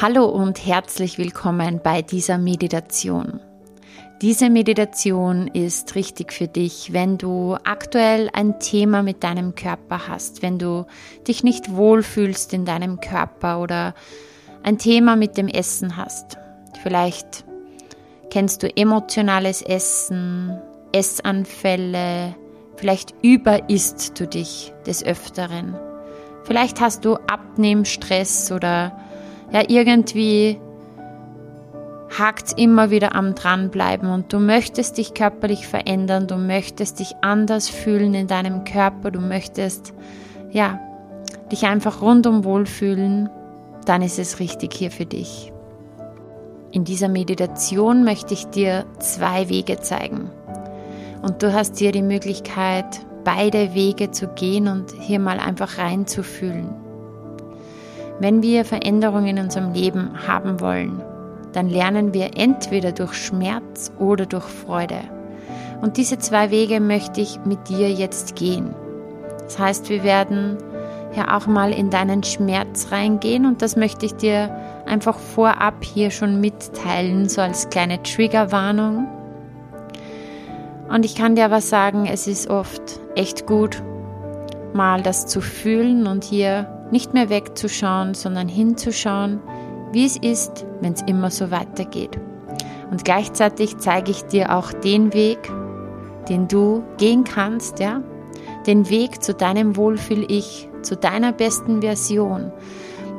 Hallo und herzlich willkommen bei dieser Meditation. Diese Meditation ist richtig für dich, wenn du aktuell ein Thema mit deinem Körper hast, wenn du dich nicht wohlfühlst in deinem Körper oder ein Thema mit dem Essen hast. Vielleicht kennst du emotionales Essen, Essanfälle, vielleicht überisst du dich des Öfteren. Vielleicht hast du Abnehmstress oder ja irgendwie hakt immer wieder am dranbleiben und du möchtest dich körperlich verändern, du möchtest dich anders fühlen in deinem Körper, du möchtest ja dich einfach rundum wohlfühlen, dann ist es richtig hier für dich. In dieser Meditation möchte ich dir zwei Wege zeigen. Und du hast hier die Möglichkeit, beide Wege zu gehen und hier mal einfach reinzufühlen. Wenn wir Veränderungen in unserem Leben haben wollen, dann lernen wir entweder durch Schmerz oder durch Freude. Und diese zwei Wege möchte ich mit dir jetzt gehen. Das heißt, wir werden ja auch mal in deinen Schmerz reingehen und das möchte ich dir einfach vorab hier schon mitteilen, so als kleine Triggerwarnung. Und ich kann dir aber sagen, es ist oft echt gut, mal das zu fühlen und hier nicht mehr wegzuschauen, sondern hinzuschauen, wie es ist, wenn es immer so weitergeht. Und gleichzeitig zeige ich dir auch den Weg, den du gehen kannst, ja, den Weg zu deinem Wohlfühl-Ich, zu deiner besten Version,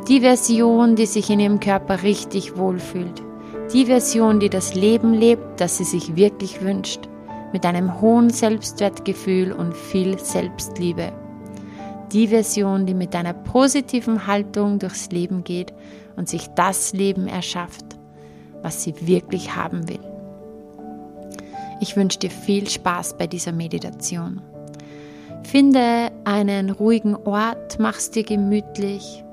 die Version, die sich in ihrem Körper richtig wohlfühlt, die Version, die das Leben lebt, das sie sich wirklich wünscht mit einem hohen Selbstwertgefühl und viel Selbstliebe. Die Version, die mit einer positiven Haltung durchs Leben geht und sich das Leben erschafft, was sie wirklich haben will. Ich wünsche dir viel Spaß bei dieser Meditation. Finde einen ruhigen Ort, mach's dir gemütlich,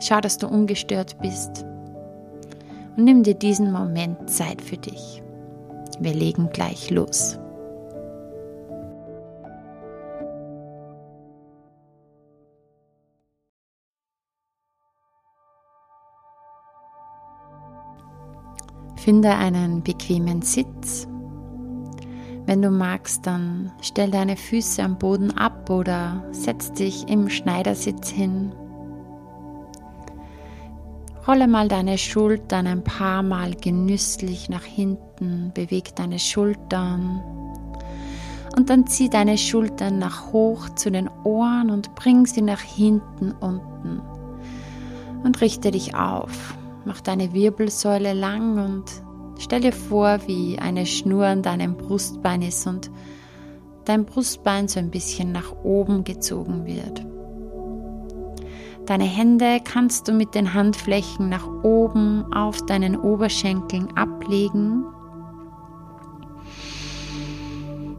schau, dass du ungestört bist und nimm dir diesen Moment Zeit für dich. Wir legen gleich los. Finde einen bequemen Sitz. Wenn du magst, dann stell deine Füße am Boden ab oder setz dich im Schneidersitz hin Rolle mal deine Schultern ein paar Mal genüsslich nach hinten, beweg deine Schultern und dann zieh deine Schultern nach hoch zu den Ohren und bring sie nach hinten unten und richte dich auf. Mach deine Wirbelsäule lang und stell dir vor, wie eine Schnur an deinem Brustbein ist und dein Brustbein so ein bisschen nach oben gezogen wird. Deine Hände kannst du mit den Handflächen nach oben auf deinen Oberschenkeln ablegen.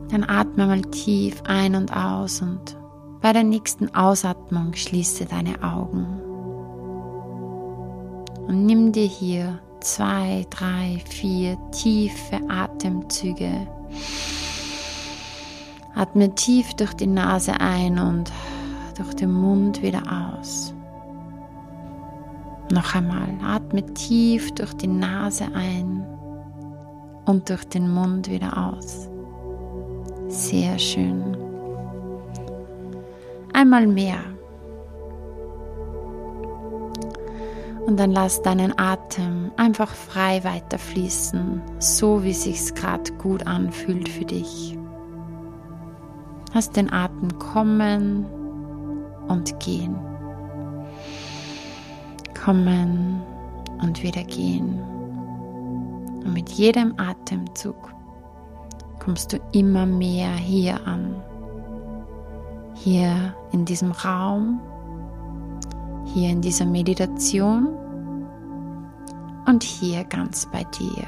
Dann atme mal tief ein und aus und bei der nächsten Ausatmung schließe deine Augen. Und nimm dir hier zwei, drei, vier tiefe Atemzüge. Atme tief durch die Nase ein und durch den Mund wieder aus. Noch einmal, atme tief durch die Nase ein und durch den Mund wieder aus. Sehr schön. Einmal mehr. Und dann lass deinen Atem einfach frei weiterfließen, so wie sich's gerade gut anfühlt für dich. Lass den Atem kommen und gehen kommen und wieder gehen. Und mit jedem Atemzug kommst du immer mehr hier an. Hier in diesem Raum, hier in dieser Meditation und hier ganz bei dir.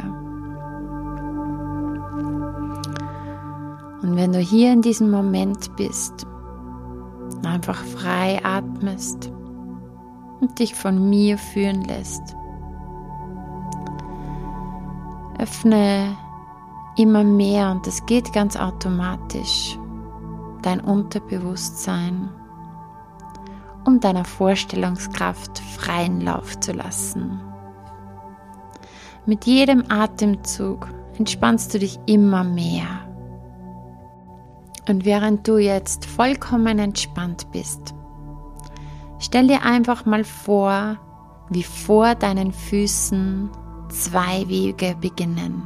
Und wenn du hier in diesem Moment bist, einfach frei atmest, und dich von mir führen lässt. Öffne immer mehr und es geht ganz automatisch dein Unterbewusstsein um deiner Vorstellungskraft freien Lauf zu lassen. Mit jedem Atemzug entspannst du dich immer mehr. Und während du jetzt vollkommen entspannt bist, stell dir einfach mal vor, wie vor deinen Füßen zwei Wege beginnen.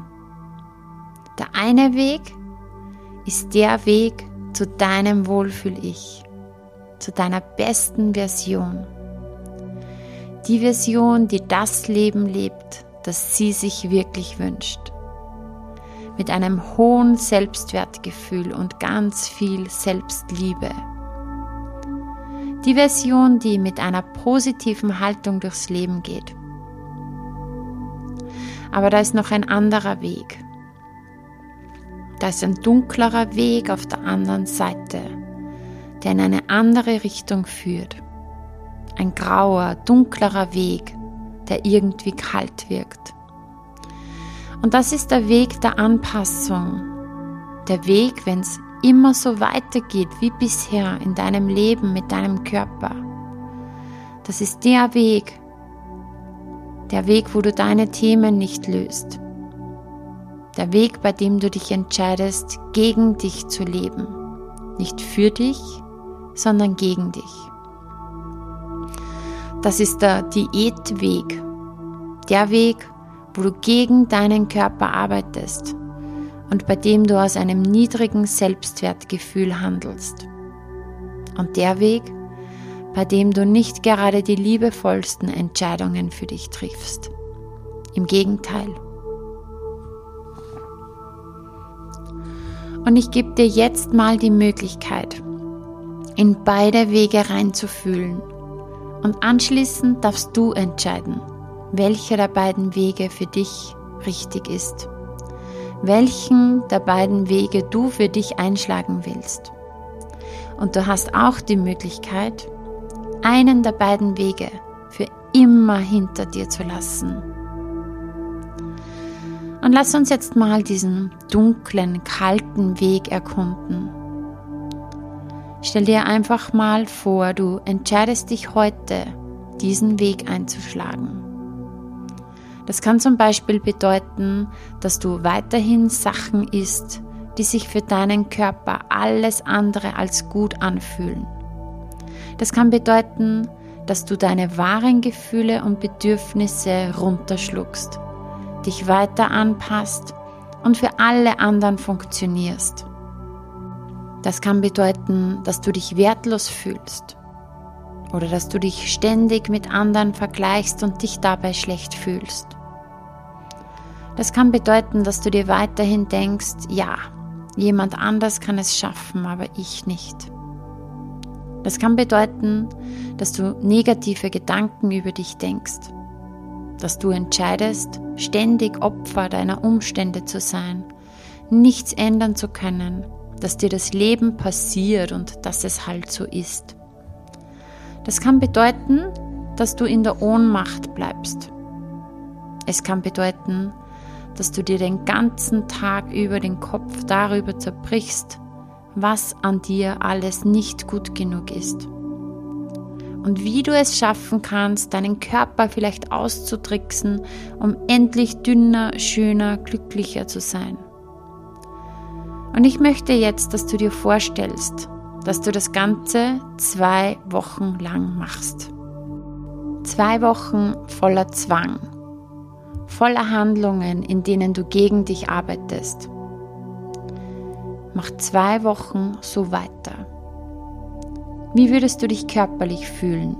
Der eine Weg ist der Weg zu deinem Wohlfühl-Ich, zu deiner besten Version. Die Version, die das Leben lebt, das sie sich wirklich wünscht. Mit einem hohen Selbstwertgefühl und ganz viel Selbstliebe. Die Version, die mit einer positiven Haltung durchs Leben geht. Aber da ist noch ein anderer Weg. Da ist ein dunklerer Weg auf der anderen Seite, der in eine andere Richtung führt. Ein grauer, dunklerer Weg, der irgendwie kalt wirkt. Und das ist der Weg der Anpassung. Der Weg, wenn es immer so weitergeht wie bisher in deinem Leben mit deinem Körper. Das ist der Weg, der Weg, wo du deine Themen nicht löst. Der Weg, bei dem du dich entscheidest, gegen dich zu leben. Nicht für dich, sondern gegen dich. Das ist der Diätweg. Der Weg, wo du gegen deinen Körper arbeitest und bei dem du aus einem niedrigen Selbstwertgefühl handelst. Und der Weg, bei dem du nicht gerade die liebevollsten Entscheidungen für dich triffst. Im Gegenteil. Und ich gebe dir jetzt mal die Möglichkeit, in beide Wege reinzufühlen und anschließend darfst du entscheiden, welcher der beiden Wege für dich richtig ist. Welchen der beiden Wege du für dich einschlagen willst. Und du hast auch die Möglichkeit, einen der beiden Wege für immer hinter dir zu lassen. Und lass uns jetzt mal diesen dunklen, kalten Weg erkunden Stell dir einfach mal vor, du entscheidest dich heute, diesen Weg einzuschlagen. Das kann zum Beispiel bedeuten, dass du weiterhin Sachen isst, die sich für deinen Körper alles andere als gut anfühlen. Das kann bedeuten, dass du deine wahren Gefühle und Bedürfnisse runterschluckst, dich weiter anpasst und für alle anderen funktionierst. Das kann bedeuten, dass du dich wertlos fühlst oder dass du dich ständig mit anderen vergleichst und dich dabei schlecht fühlst. Das kann bedeuten, dass du dir weiterhin denkst, ja, jemand anders kann es schaffen, aber ich nicht. Das kann bedeuten, dass du negative Gedanken über dich denkst, dass du entscheidest, ständig Opfer deiner Umstände zu sein, nichts ändern zu können dass dir das Leben passiert und dass es halt so ist. Das kann bedeuten, dass du in der Ohnmacht bleibst. Es kann bedeuten, dass du dir den ganzen Tag über den Kopf darüber zerbrichst, was an dir alles nicht gut genug ist. Und wie du es schaffen kannst, deinen Körper vielleicht auszutricksen, um endlich dünner, schöner, glücklicher zu sein. Und ich möchte jetzt, dass du dir vorstellst, dass du das Ganze zwei Wochen lang machst. Zwei Wochen voller Zwang, voller Handlungen, in denen du gegen dich arbeitest. Mach zwei Wochen so weiter. Wie würdest du dich körperlich fühlen?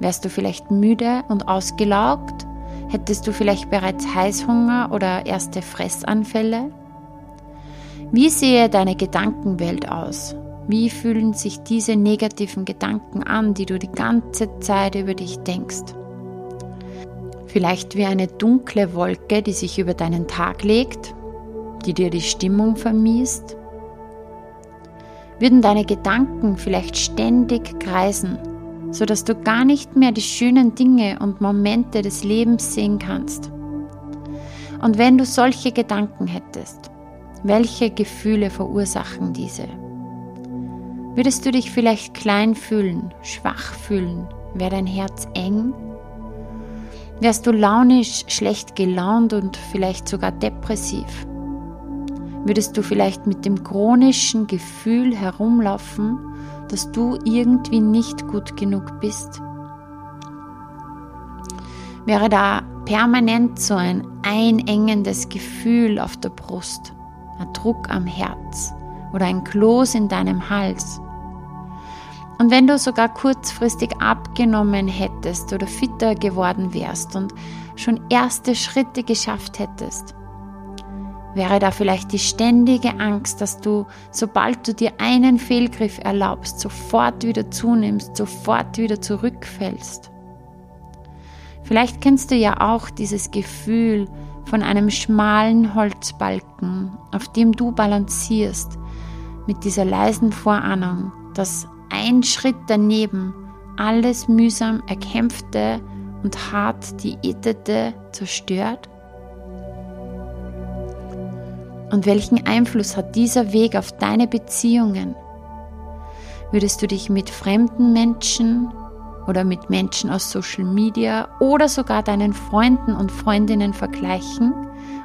Wärst du vielleicht müde und ausgelaugt? Hättest du vielleicht bereits Heißhunger oder erste Fressanfälle? Wie sehe deine Gedankenwelt aus? Wie fühlen sich diese negativen Gedanken an, die du die ganze Zeit über dich denkst? Vielleicht wie eine dunkle Wolke, die sich über deinen Tag legt, die dir die Stimmung vermiest? Würden deine Gedanken vielleicht ständig kreisen, sodass du gar nicht mehr die schönen Dinge und Momente des Lebens sehen kannst? Und wenn du solche Gedanken hättest, welche Gefühle verursachen diese? Würdest du dich vielleicht klein fühlen, schwach fühlen? Wäre dein Herz eng? Wärst du launisch, schlecht gelaunt und vielleicht sogar depressiv? Würdest du vielleicht mit dem chronischen Gefühl herumlaufen, dass du irgendwie nicht gut genug bist? Wäre da permanent so ein einengendes Gefühl auf der Brust, ein Druck am Herz oder ein Kloß in deinem Hals? Und wenn du sogar kurzfristig abgenommen hättest oder fitter geworden wärst und schon erste Schritte geschafft hättest, wäre da vielleicht die ständige Angst, dass du, sobald du dir einen Fehlgriff erlaubst, sofort wieder zunimmst, sofort wieder zurückfällst. Vielleicht kennst du ja auch dieses Gefühl von einem schmalen Holzbalken, auf dem du balancierst, mit dieser leisen Vorahnung, dass ein Schritt daneben alles mühsam erkämpfte und hart diätete zerstört? Und welchen Einfluss hat dieser Weg auf deine Beziehungen? Würdest du dich mit fremden Menschen oder mit Menschen aus Social Media oder sogar deinen Freunden und Freundinnen vergleichen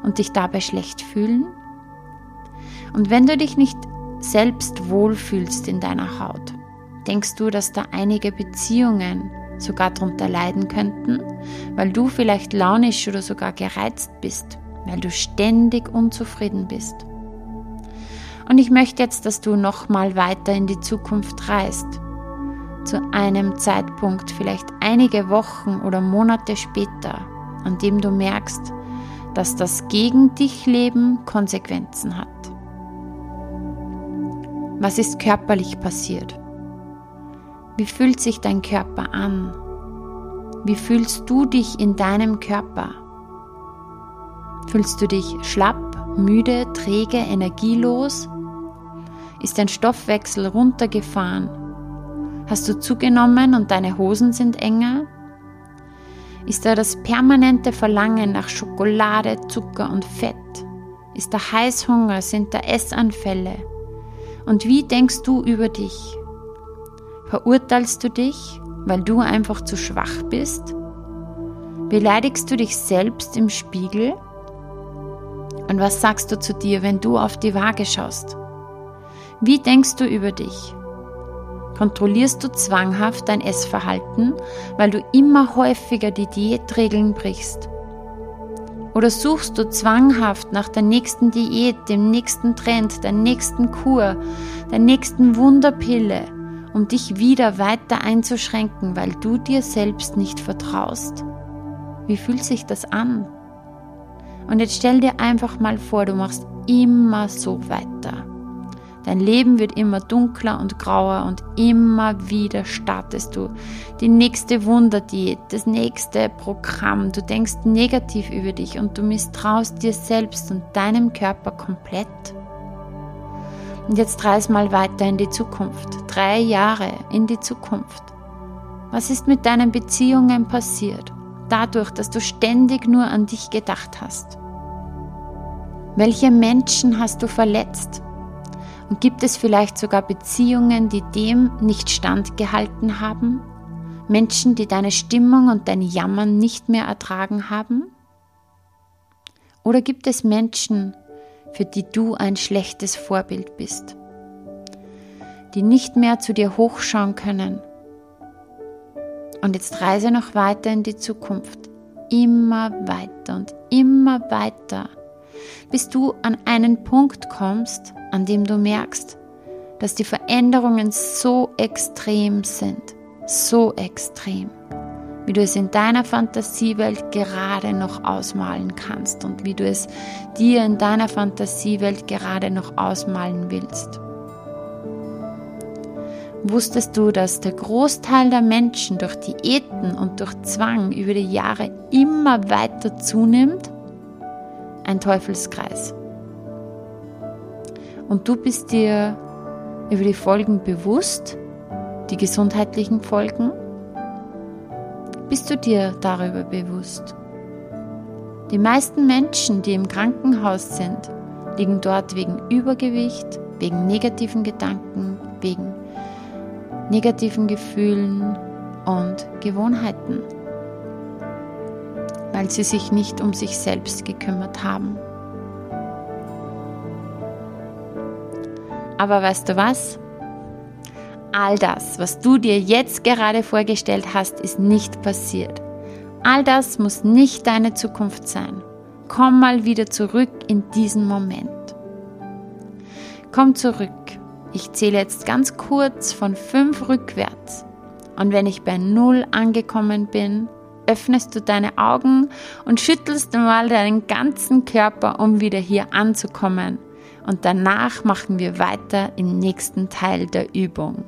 und dich dabei schlecht fühlen? Und wenn du dich nicht selbst wohlfühlst in deiner Haut, denkst du, dass da einige Beziehungen sogar darunter leiden könnten, weil du vielleicht launisch oder sogar gereizt bist, weil du ständig unzufrieden bist. Und ich möchte jetzt, dass du nochmal weiter in die Zukunft reist zu einem Zeitpunkt, vielleicht einige Wochen oder Monate später, an dem du merkst, dass das gegen dich Leben Konsequenzen hat. Was ist körperlich passiert? Wie fühlt sich dein Körper an? Wie fühlst du dich in deinem Körper? Fühlst du dich schlapp, müde, träge, energielos? Ist dein Stoffwechsel runtergefahren? Hast du zugenommen und deine Hosen sind enger? Ist da das permanente Verlangen nach Schokolade, Zucker und Fett? Ist da Heißhunger? Sind da Essanfälle? Und wie denkst du über dich? Verurteilst du dich, weil du einfach zu schwach bist? Beleidigst du dich selbst im Spiegel? Und was sagst du zu dir, wenn du auf die Waage schaust? Wie denkst du über dich? Kontrollierst du zwanghaft dein Essverhalten, weil du immer häufiger die Diätregeln brichst? Oder suchst du zwanghaft nach der nächsten Diät, dem nächsten Trend, der nächsten Kur, der nächsten Wunderpille, um dich wieder weiter einzuschränken, weil du dir selbst nicht vertraust? Wie fühlt sich das an? Und jetzt stell dir einfach mal vor, du machst immer so weiter. Dein Leben wird immer dunkler und grauer und immer wieder startest du die nächste Wunderdiät, das nächste Programm. Du denkst negativ über dich und du misstraust dir selbst und deinem Körper komplett. Und jetzt reiß mal weiter in die Zukunft. Drei Jahre in die Zukunft. Was ist mit deinen Beziehungen passiert? Dadurch, dass du ständig nur an dich gedacht hast. Welche Menschen hast du verletzt? Und gibt es vielleicht sogar Beziehungen, die dem nicht standgehalten haben? Menschen, die deine Stimmung und dein Jammern nicht mehr ertragen haben? Oder gibt es Menschen, für die du ein schlechtes Vorbild bist, die nicht mehr zu dir hochschauen können? Und jetzt reise noch weiter in die Zukunft, immer weiter und immer weiter bis du an einen Punkt kommst, an dem du merkst, dass die Veränderungen so extrem sind, so extrem, wie du es in deiner Fantasiewelt gerade noch ausmalen kannst und wie du es dir in deiner Fantasiewelt gerade noch ausmalen willst. Wusstest du, dass der Großteil der Menschen durch Diäten und durch Zwang über die Jahre immer weiter zunimmt? Ein Teufelskreis. Und du bist dir über die Folgen bewusst, die gesundheitlichen Folgen? Bist du dir darüber bewusst? Die meisten Menschen, die im Krankenhaus sind, liegen dort wegen Übergewicht, wegen negativen Gedanken, wegen negativen Gefühlen und Gewohnheiten, weil sie sich nicht um sich selbst gekümmert haben. Aber weißt du was? All das, was du dir jetzt gerade vorgestellt hast, ist nicht passiert. All das muss nicht deine Zukunft sein. Komm mal wieder zurück in diesen Moment. Komm zurück. Ich zähle jetzt ganz kurz von fünf rückwärts. Und wenn ich bei null angekommen bin, öffnest du deine Augen und schüttelst mal deinen ganzen Körper, um wieder hier anzukommen. Und danach machen wir weiter im nächsten Teil der Übung.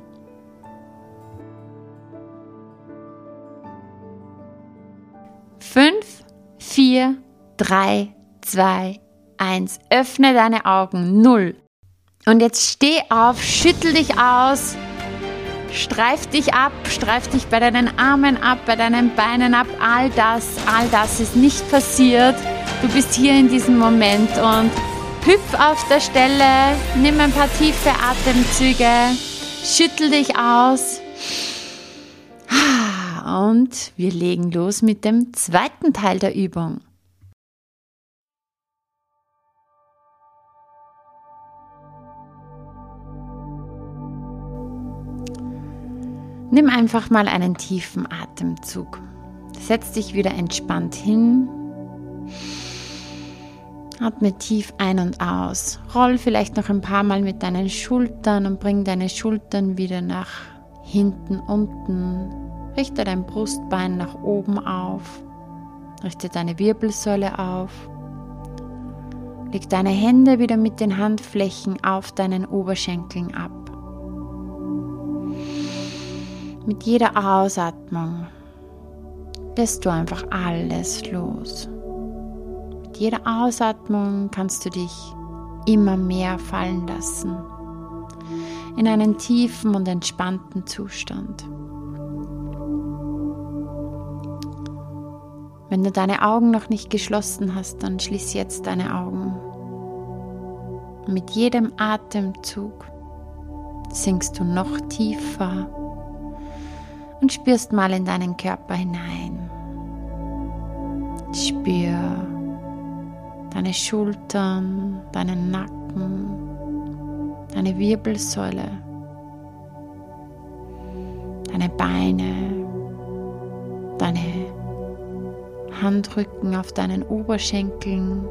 Fünf, vier, drei, zwei, eins. Öffne deine Augen. Null. Und jetzt steh auf, schüttel dich aus, streif dich ab, streif dich bei deinen Armen ab, bei deinen Beinen ab. All das, all das ist nicht passiert. Du bist hier in diesem Moment und hüpf auf der Stelle, nimm ein paar tiefe Atemzüge, schüttel dich aus. Und wir legen los mit dem zweiten Teil der Übung. Nimm einfach mal einen tiefen Atemzug. Setz dich wieder entspannt hin. Atme tief ein und aus. Roll vielleicht noch ein paar Mal mit deinen Schultern und bring deine Schultern wieder nach hinten unten. Richte dein Brustbein nach oben auf. Richte deine Wirbelsäule auf. Leg deine Hände wieder mit den Handflächen auf deinen Oberschenkeln ab. Mit jeder Ausatmung lässt du einfach alles los. Mit jeder Ausatmung kannst du dich immer mehr fallen lassen in einen tiefen und entspannten Zustand. Wenn du deine Augen noch nicht geschlossen hast, dann schließ jetzt deine Augen. Mit jedem Atemzug sinkst du noch tiefer und spürst mal in deinen Körper hinein. Spür deine Schultern, deinen Nacken, deine Wirbelsäule, deine Beine, deine Handrücken auf deinen Oberschenkeln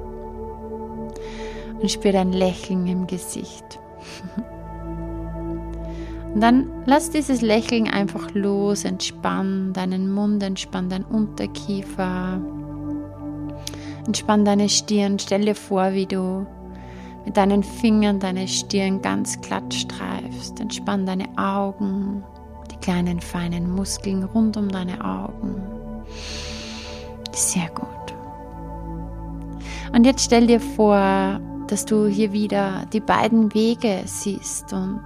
und spür dein Lächeln im Gesicht. Dann lass dieses Lächeln einfach los, entspann deinen Mund, entspann dein Unterkiefer, entspann deine Stirn. Stell dir vor, wie du mit deinen Fingern deine Stirn ganz glatt streifst. Entspann deine Augen, die kleinen feinen Muskeln rund um deine Augen. Sehr gut. Und jetzt stell dir vor, dass du hier wieder die beiden Wege siehst und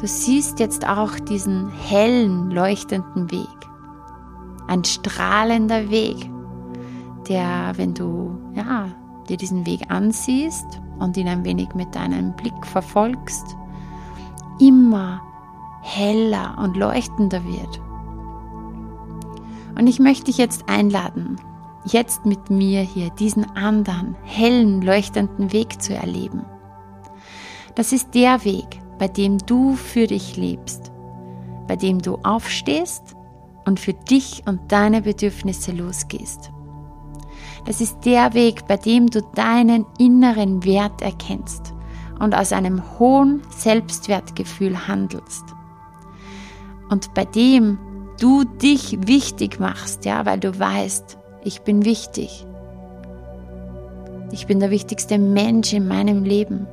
Du siehst jetzt auch diesen hellen, leuchtenden Weg. Ein strahlender Weg, der, wenn du ja, dir diesen Weg ansiehst und ihn ein wenig mit deinem Blick verfolgst, immer heller und leuchtender wird. Und ich möchte dich jetzt einladen, jetzt mit mir hier diesen anderen hellen, leuchtenden Weg zu erleben. Das ist der Weg, bei dem du für dich lebst, bei dem du aufstehst und für dich und deine Bedürfnisse losgehst. Das ist der Weg, bei dem du deinen inneren Wert erkennst und aus einem hohen Selbstwertgefühl handelst. Und bei dem du dich wichtig machst, ja, weil du weißt, ich bin wichtig. Ich bin der wichtigste Mensch in meinem Leben.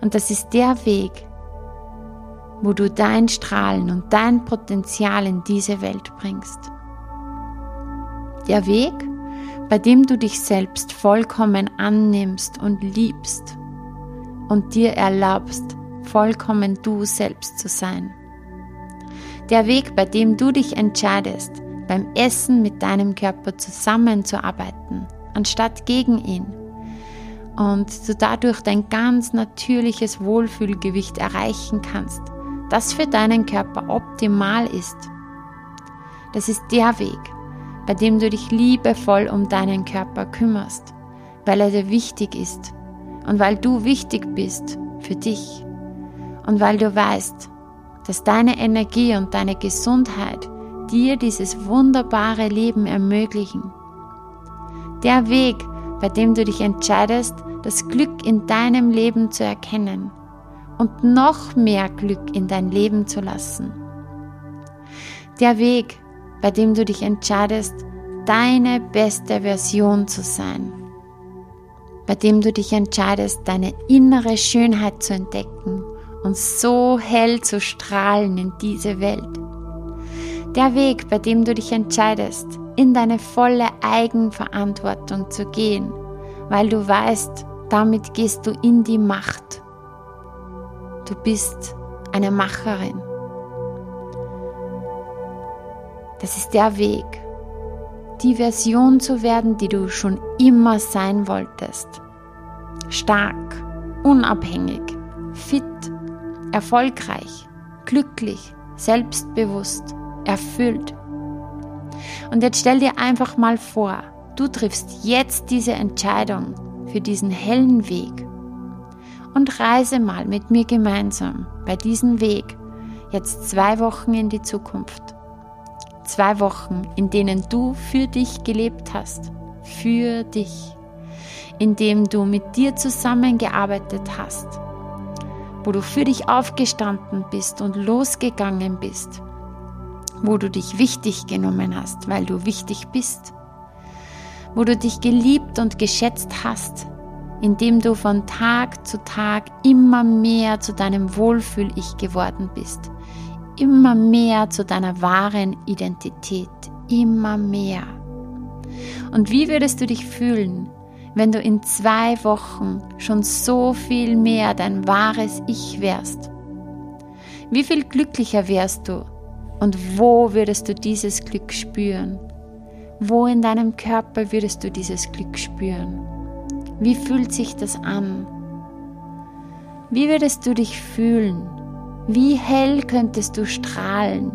Und das ist der Weg, wo du dein Strahlen und dein Potenzial in diese Welt bringst. Der Weg, bei dem du dich selbst vollkommen annimmst und liebst und dir erlaubst, vollkommen du selbst zu sein. Der Weg, bei dem du dich entscheidest, beim Essen mit deinem Körper zusammenzuarbeiten, anstatt gegen ihn und du dadurch dein ganz natürliches Wohlfühlgewicht erreichen kannst, das für deinen Körper optimal ist. Das ist der Weg, bei dem du dich liebevoll um deinen Körper kümmerst, weil er dir wichtig ist und weil du wichtig bist für dich und weil du weißt, dass deine Energie und deine Gesundheit dir dieses wunderbare Leben ermöglichen. Der Weg, bei dem du dich entscheidest, das Glück in deinem Leben zu erkennen und noch mehr Glück in dein Leben zu lassen. Der Weg, bei dem du dich entscheidest, deine beste Version zu sein. Bei dem du dich entscheidest, deine innere Schönheit zu entdecken und so hell zu strahlen in diese Welt. Der Weg, bei dem du dich entscheidest, in deine volle Eigenverantwortung zu gehen, weil du weißt, damit gehst du in die Macht. Du bist eine Macherin. Das ist der Weg, die Version zu werden, die du schon immer sein wolltest. Stark, unabhängig, fit, erfolgreich, glücklich, selbstbewusst, erfüllt. Und jetzt stell dir einfach mal vor, du triffst jetzt diese Entscheidung für diesen hellen Weg und reise mal mit mir gemeinsam bei diesem Weg jetzt zwei Wochen in die Zukunft. Zwei Wochen, in denen du für dich gelebt hast. Für dich. In dem du mit dir zusammengearbeitet hast. Wo du für dich aufgestanden bist und losgegangen bist. Wo du dich wichtig genommen hast, weil du wichtig bist. Wo du dich geliebt und geschätzt hast, indem du von Tag zu Tag immer mehr zu deinem Wohlfühl-Ich geworden bist immer mehr zu deiner wahren Identität, immer mehr. Und wie würdest du dich fühlen, wenn du in zwei Wochen schon so viel mehr dein wahres Ich wärst? Wie viel glücklicher wärst du und wo würdest du dieses Glück spüren? Wo in deinem Körper würdest du dieses Glück spüren? Wie fühlt sich das an? Wie würdest du dich fühlen, wie hell könntest du strahlen?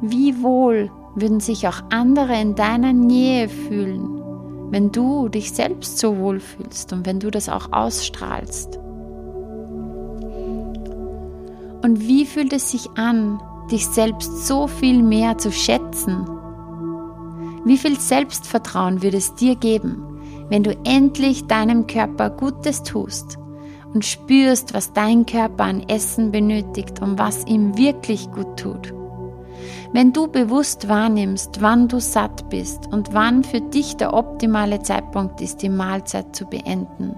Wie wohl würden sich auch andere in deiner Nähe fühlen, wenn du dich selbst so wohl fühlst und wenn du das auch ausstrahlst? Und wie fühlt es sich an, dich selbst so viel mehr zu schätzen? Wie viel Selbstvertrauen würde es dir geben, wenn du endlich deinem Körper Gutes tust und spürst, was dein Körper an Essen benötigt und was ihm wirklich gut tut. Wenn du bewusst wahrnimmst, wann du satt bist und wann für dich der optimale Zeitpunkt ist, die Mahlzeit zu beenden.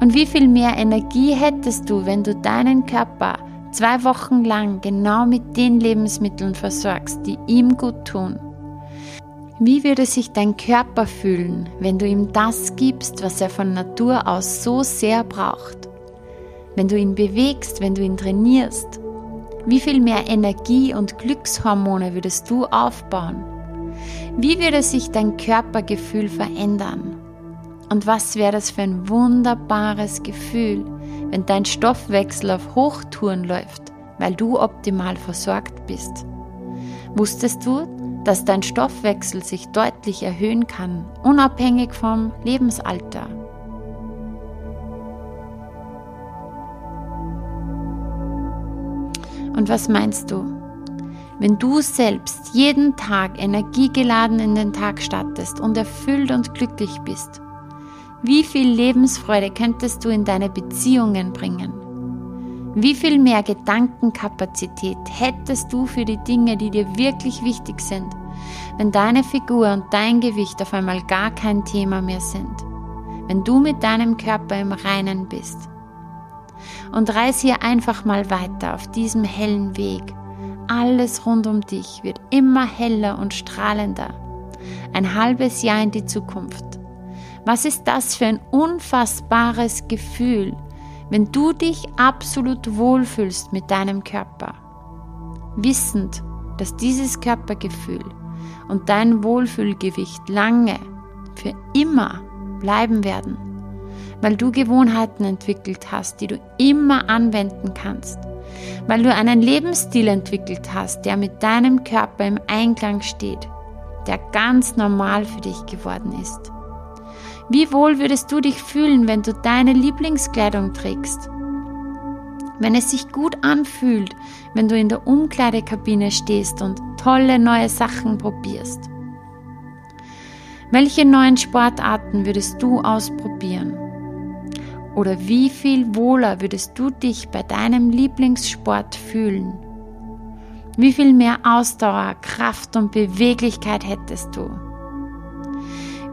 Und wie viel mehr Energie hättest du, wenn du deinen Körper zwei Wochen lang genau mit den Lebensmitteln versorgst, die ihm gut tun wie würde sich dein Körper fühlen, wenn du ihm das gibst, was er von Natur aus so sehr braucht? Wenn du ihn bewegst, wenn du ihn trainierst? Wie viel mehr Energie und Glückshormone würdest du aufbauen? Wie würde sich dein Körpergefühl verändern? Und was wäre das für ein wunderbares Gefühl, wenn dein Stoffwechsel auf Hochtouren läuft, weil du optimal versorgt bist? Wusstest du, dass dein Stoffwechsel sich deutlich erhöhen kann, unabhängig vom Lebensalter. Und was meinst du? Wenn du selbst jeden Tag energiegeladen in den Tag startest und erfüllt und glücklich bist, wie viel Lebensfreude könntest du in deine Beziehungen bringen? Wie viel mehr Gedankenkapazität hättest du für die Dinge, die dir wirklich wichtig sind, wenn deine Figur und dein Gewicht auf einmal gar kein Thema mehr sind? Wenn du mit deinem Körper im Reinen bist? Und reis hier einfach mal weiter auf diesem hellen Weg. Alles rund um dich wird immer heller und strahlender. Ein halbes Jahr in die Zukunft. Was ist das für ein unfassbares Gefühl, wenn du dich absolut wohlfühlst mit deinem Körper, wissend, dass dieses Körpergefühl und dein Wohlfühlgewicht lange, für immer bleiben werden, weil du Gewohnheiten entwickelt hast, die du immer anwenden kannst, weil du einen Lebensstil entwickelt hast, der mit deinem Körper im Einklang steht, der ganz normal für dich geworden ist. Wie wohl würdest du dich fühlen, wenn du deine Lieblingskleidung trägst? Wenn es sich gut anfühlt, wenn du in der Umkleidekabine stehst und tolle neue Sachen probierst. Welche neuen Sportarten würdest du ausprobieren? Oder wie viel wohler würdest du dich bei deinem Lieblingssport fühlen? Wie viel mehr Ausdauer, Kraft und Beweglichkeit hättest du?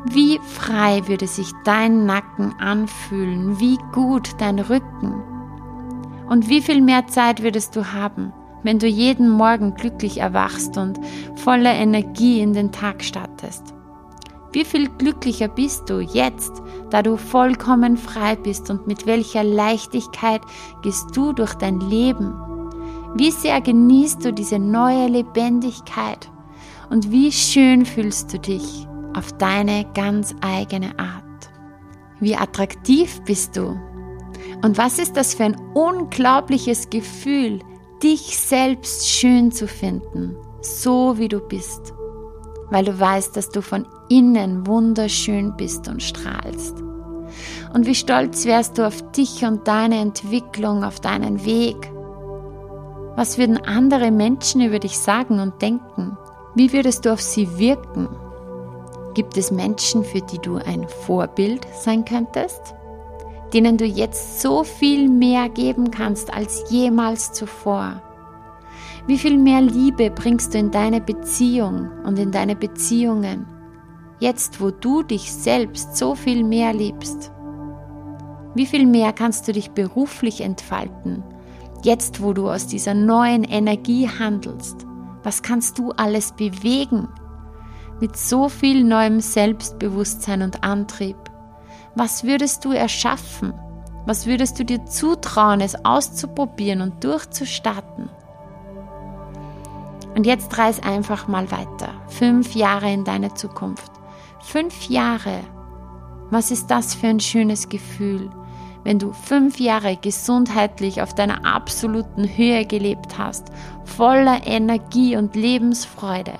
Wie frei würde sich dein Nacken anfühlen? Wie gut dein Rücken? Und wie viel mehr Zeit würdest du haben, wenn du jeden Morgen glücklich erwachst und voller Energie in den Tag startest? Wie viel glücklicher bist du jetzt, da du vollkommen frei bist und mit welcher Leichtigkeit gehst du durch dein Leben? Wie sehr genießt du diese neue Lebendigkeit und wie schön fühlst du dich auf deine ganz eigene Art? Wie attraktiv bist du? Und was ist das für ein unglaubliches Gefühl, dich selbst schön zu finden, so wie du bist? weil du weißt, dass du von innen wunderschön bist und strahlst. Und wie stolz wärst du auf dich und deine Entwicklung, auf deinen Weg. Was würden andere Menschen über dich sagen und denken? Wie würdest du auf sie wirken? Gibt es Menschen, für die du ein Vorbild sein könntest? Denen du jetzt so viel mehr geben kannst als jemals zuvor? Wie viel mehr Liebe bringst du in deine Beziehung und in deine Beziehungen, jetzt wo du dich selbst so viel mehr liebst? Wie viel mehr kannst du dich beruflich entfalten, jetzt wo du aus dieser neuen Energie handelst? Was kannst du alles bewegen? Mit so viel neuem Selbstbewusstsein und Antrieb. Was würdest du erschaffen? Was würdest du dir zutrauen, es auszuprobieren und durchzustarten? Und jetzt reiß einfach mal weiter. Fünf Jahre in deine Zukunft. Fünf Jahre. Was ist das für ein schönes Gefühl, wenn du fünf Jahre gesundheitlich auf deiner absoluten Höhe gelebt hast, voller Energie und Lebensfreude.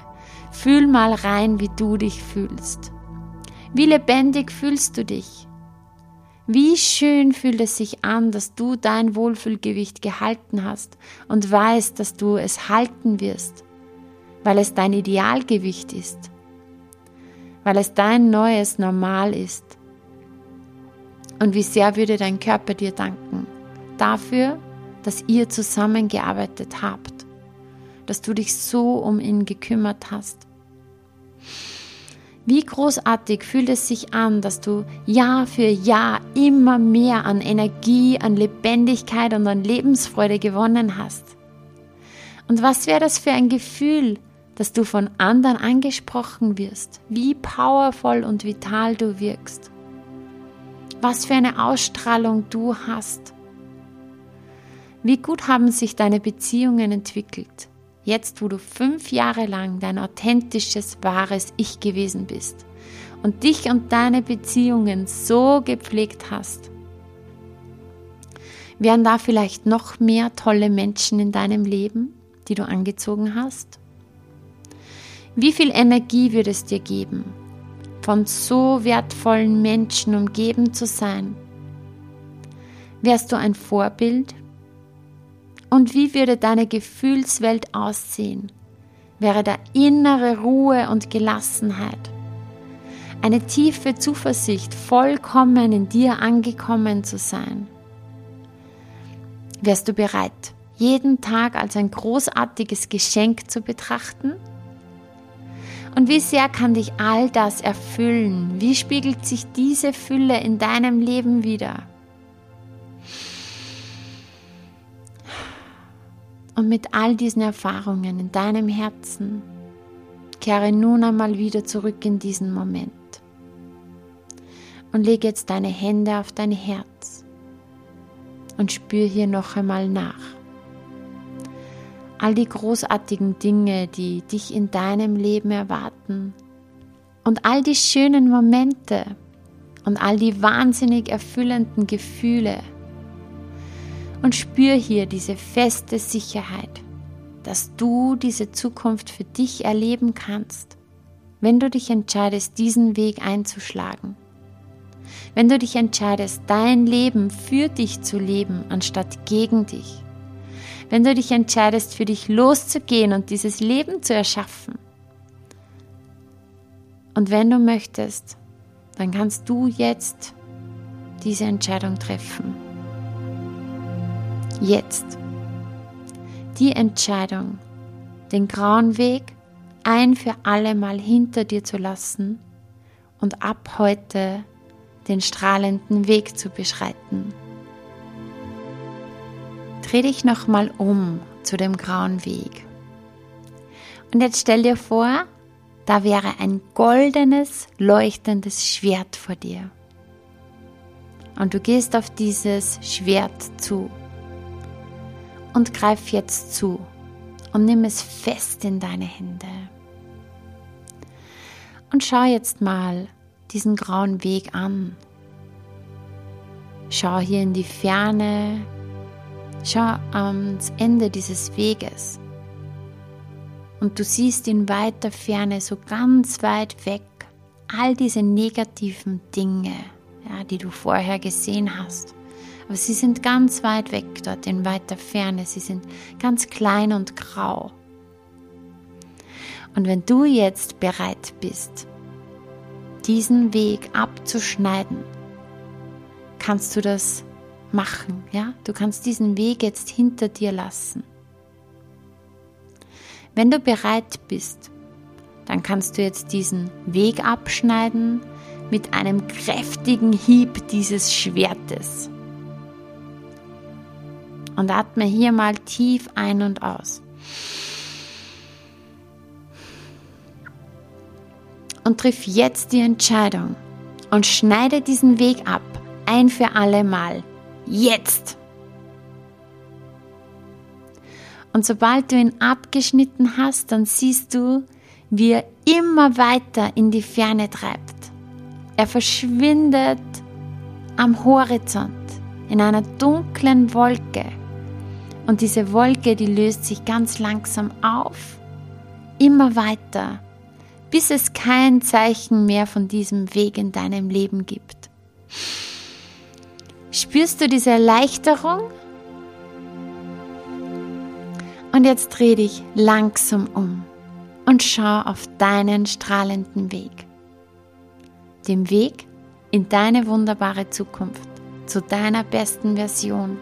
Fühl mal rein, wie du dich fühlst. Wie lebendig fühlst du dich? Wie schön fühlt es sich an, dass du dein Wohlfühlgewicht gehalten hast und weißt, dass du es halten wirst weil es dein Idealgewicht ist, weil es dein neues Normal ist. Und wie sehr würde dein Körper dir danken dafür, dass ihr zusammengearbeitet habt, dass du dich so um ihn gekümmert hast. Wie großartig fühlt es sich an, dass du Jahr für Jahr immer mehr an Energie, an Lebendigkeit und an Lebensfreude gewonnen hast. Und was wäre das für ein Gefühl, dass du von anderen angesprochen wirst, wie powervoll und vital du wirkst, was für eine Ausstrahlung du hast. Wie gut haben sich deine Beziehungen entwickelt, jetzt wo du fünf Jahre lang dein authentisches, wahres Ich gewesen bist und dich und deine Beziehungen so gepflegt hast. Wären da vielleicht noch mehr tolle Menschen in deinem Leben, die du angezogen hast? Wie viel Energie würde es dir geben, von so wertvollen Menschen umgeben zu sein? Wärst du ein Vorbild? Und wie würde deine Gefühlswelt aussehen? Wäre da innere Ruhe und Gelassenheit? Eine tiefe Zuversicht, vollkommen in dir angekommen zu sein? Wärst du bereit, jeden Tag als ein großartiges Geschenk zu betrachten? Und wie sehr kann dich all das erfüllen? Wie spiegelt sich diese Fülle in deinem Leben wieder? Und mit all diesen Erfahrungen in deinem Herzen kehre nun einmal wieder zurück in diesen Moment. Und lege jetzt deine Hände auf dein Herz und spür hier noch einmal nach all die großartigen Dinge, die dich in deinem Leben erwarten und all die schönen Momente und all die wahnsinnig erfüllenden Gefühle. Und spür hier diese feste Sicherheit, dass du diese Zukunft für dich erleben kannst, wenn du dich entscheidest, diesen Weg einzuschlagen. Wenn du dich entscheidest, dein Leben für dich zu leben, anstatt gegen dich. Wenn du dich entscheidest, für dich loszugehen und dieses Leben zu erschaffen. Und wenn du möchtest, dann kannst du jetzt diese Entscheidung treffen. Jetzt. Die Entscheidung, den grauen Weg ein für alle Mal hinter dir zu lassen und ab heute den strahlenden Weg zu beschreiten. Dreh dich nochmal um zu dem grauen Weg. Und jetzt stell dir vor, da wäre ein goldenes, leuchtendes Schwert vor dir. Und du gehst auf dieses Schwert zu und greif jetzt zu und nimm es fest in deine Hände. Und schau jetzt mal diesen grauen Weg an. Schau hier in die Ferne, schau ans Ende dieses Weges. Und du siehst in weiter Ferne, so ganz weit weg, all diese negativen Dinge, ja, die du vorher gesehen hast. Aber sie sind ganz weit weg dort in weiter Ferne. Sie sind ganz klein und grau. Und wenn du jetzt bereit bist, diesen Weg abzuschneiden, kannst du das machen, ja? Du kannst diesen Weg jetzt hinter dir lassen. Wenn du bereit bist, dann kannst du jetzt diesen Weg abschneiden mit einem kräftigen Hieb dieses Schwertes. Und atme hier mal tief ein und aus. Und triff jetzt die Entscheidung und schneide diesen Weg ab, ein für alle Mal. Jetzt! Und sobald du ihn abgeschnitten hast, dann siehst du, wie er immer weiter in die Ferne treibt. Er verschwindet am Horizont in einer dunklen Wolke. Und diese Wolke, die löst sich ganz langsam auf, immer weiter, bis es kein Zeichen mehr von diesem Weg in deinem Leben gibt. Spürst du diese Erleichterung? Und jetzt dreh dich langsam um und schau auf deinen strahlenden Weg dem Weg in deine wunderbare Zukunft, zu deiner besten Version,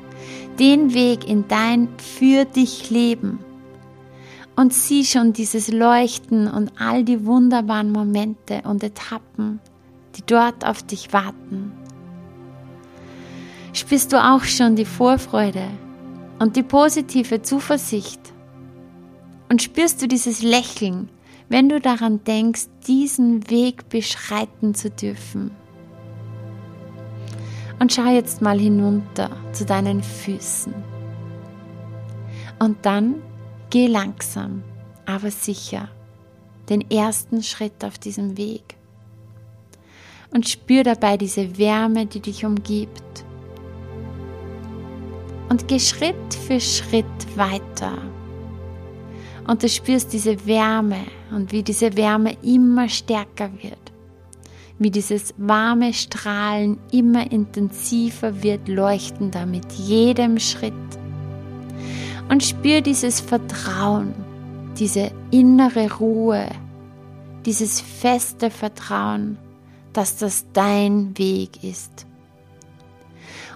den Weg in dein für dich Leben. Und sieh schon dieses Leuchten und all die wunderbaren Momente und Etappen, die dort auf dich warten. Spürst du auch schon die Vorfreude und die positive Zuversicht? Und spürst du dieses Lächeln, wenn du daran denkst, diesen Weg beschreiten zu dürfen. Und schau jetzt mal hinunter zu deinen Füßen. Und dann geh langsam, aber sicher den ersten Schritt auf diesem Weg. Und spür dabei diese Wärme, die dich umgibt. Und geh Schritt für Schritt weiter und du spürst diese Wärme und wie diese Wärme immer stärker wird. Wie dieses warme Strahlen immer intensiver wird, leuchtender mit jedem Schritt. Und spür dieses Vertrauen, diese innere Ruhe, dieses feste Vertrauen, dass das dein Weg ist.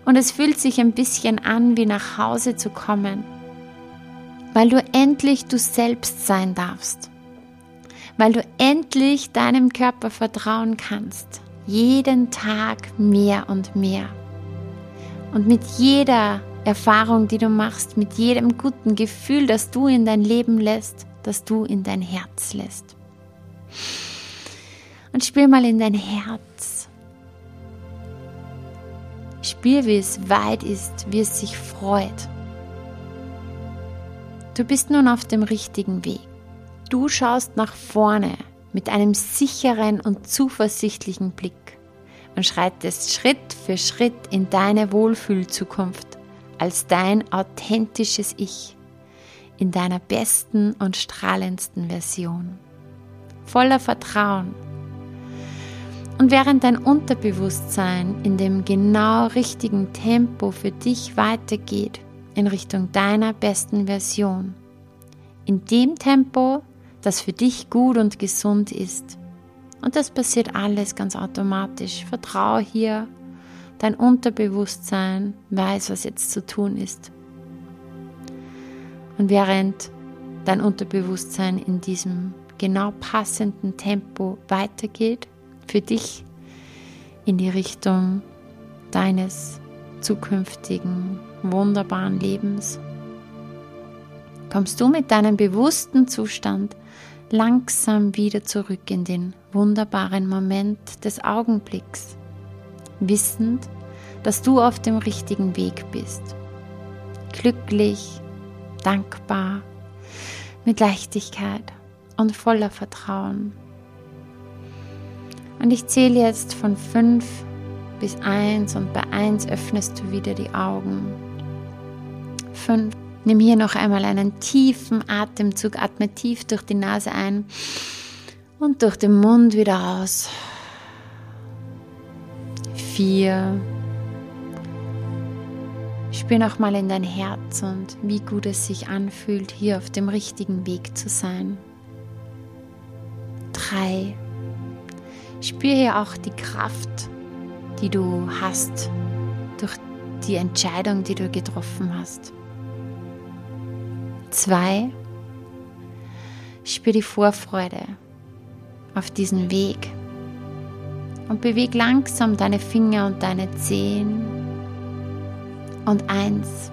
Und es fühlt sich ein bisschen an, wie nach Hause zu kommen weil du endlich du selbst sein darfst, weil du endlich deinem Körper vertrauen kannst, jeden Tag mehr und mehr. Und mit jeder Erfahrung, die du machst, mit jedem guten Gefühl, das du in dein Leben lässt, das du in dein Herz lässt. Und spür mal in dein Herz. Spür, wie es weit ist, wie es sich freut. Du bist nun auf dem richtigen Weg. Du schaust nach vorne mit einem sicheren und zuversichtlichen Blick und schreitest Schritt für Schritt in deine Wohlfühlzukunft als dein authentisches Ich in deiner besten und strahlendsten Version. Voller Vertrauen. Und während dein Unterbewusstsein in dem genau richtigen Tempo für dich weitergeht, in Richtung deiner besten Version, in dem Tempo, das für dich gut und gesund ist. Und das passiert alles ganz automatisch. Vertraue hier, dein Unterbewusstsein weiß, was jetzt zu tun ist. Und während dein Unterbewusstsein in diesem genau passenden Tempo weitergeht, für dich in die Richtung deines zukünftigen wunderbaren Lebens, kommst du mit deinem bewussten Zustand langsam wieder zurück in den wunderbaren Moment des Augenblicks, wissend, dass du auf dem richtigen Weg bist. Glücklich, dankbar, mit Leichtigkeit und voller Vertrauen. Und ich zähle jetzt von fünf bis eins und bei eins öffnest du wieder die Augen. Fünf. Nimm hier noch einmal einen tiefen Atemzug, atme tief durch die Nase ein und durch den Mund wieder aus. Vier. Spür nochmal in dein Herz und wie gut es sich anfühlt, hier auf dem richtigen Weg zu sein. Drei. Spür hier auch die Kraft, die du hast durch die Entscheidung, die du getroffen hast. Zwei. Spür die Vorfreude auf diesen Weg und beweg langsam deine Finger und deine Zehen. Und eins.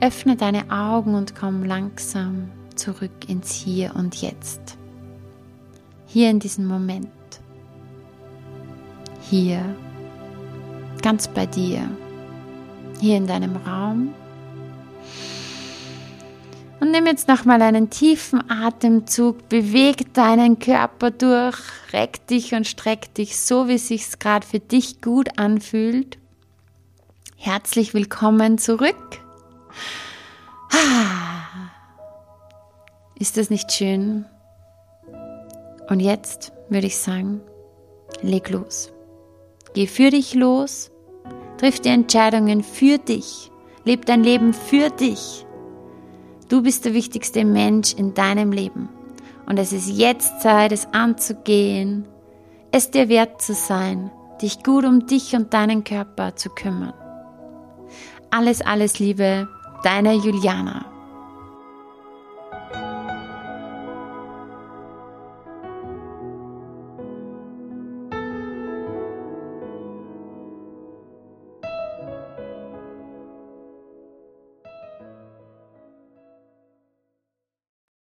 Öffne deine Augen und komm langsam zurück ins Hier und Jetzt. Hier in diesem Moment hier, ganz bei dir, hier in deinem Raum. Nimm jetzt nochmal einen tiefen Atemzug, beweg deinen Körper durch, reck dich und streck dich so, wie es sich gerade für dich gut anfühlt. Herzlich willkommen zurück. Ah. Ist das nicht schön? Und jetzt würde ich sagen, leg los. Geh für dich los, triff die Entscheidungen für dich, leb dein Leben für dich. Du bist der wichtigste Mensch in deinem Leben und es ist jetzt Zeit, es anzugehen, es dir wert zu sein, dich gut um dich und deinen Körper zu kümmern. Alles, alles Liebe, deine Juliana.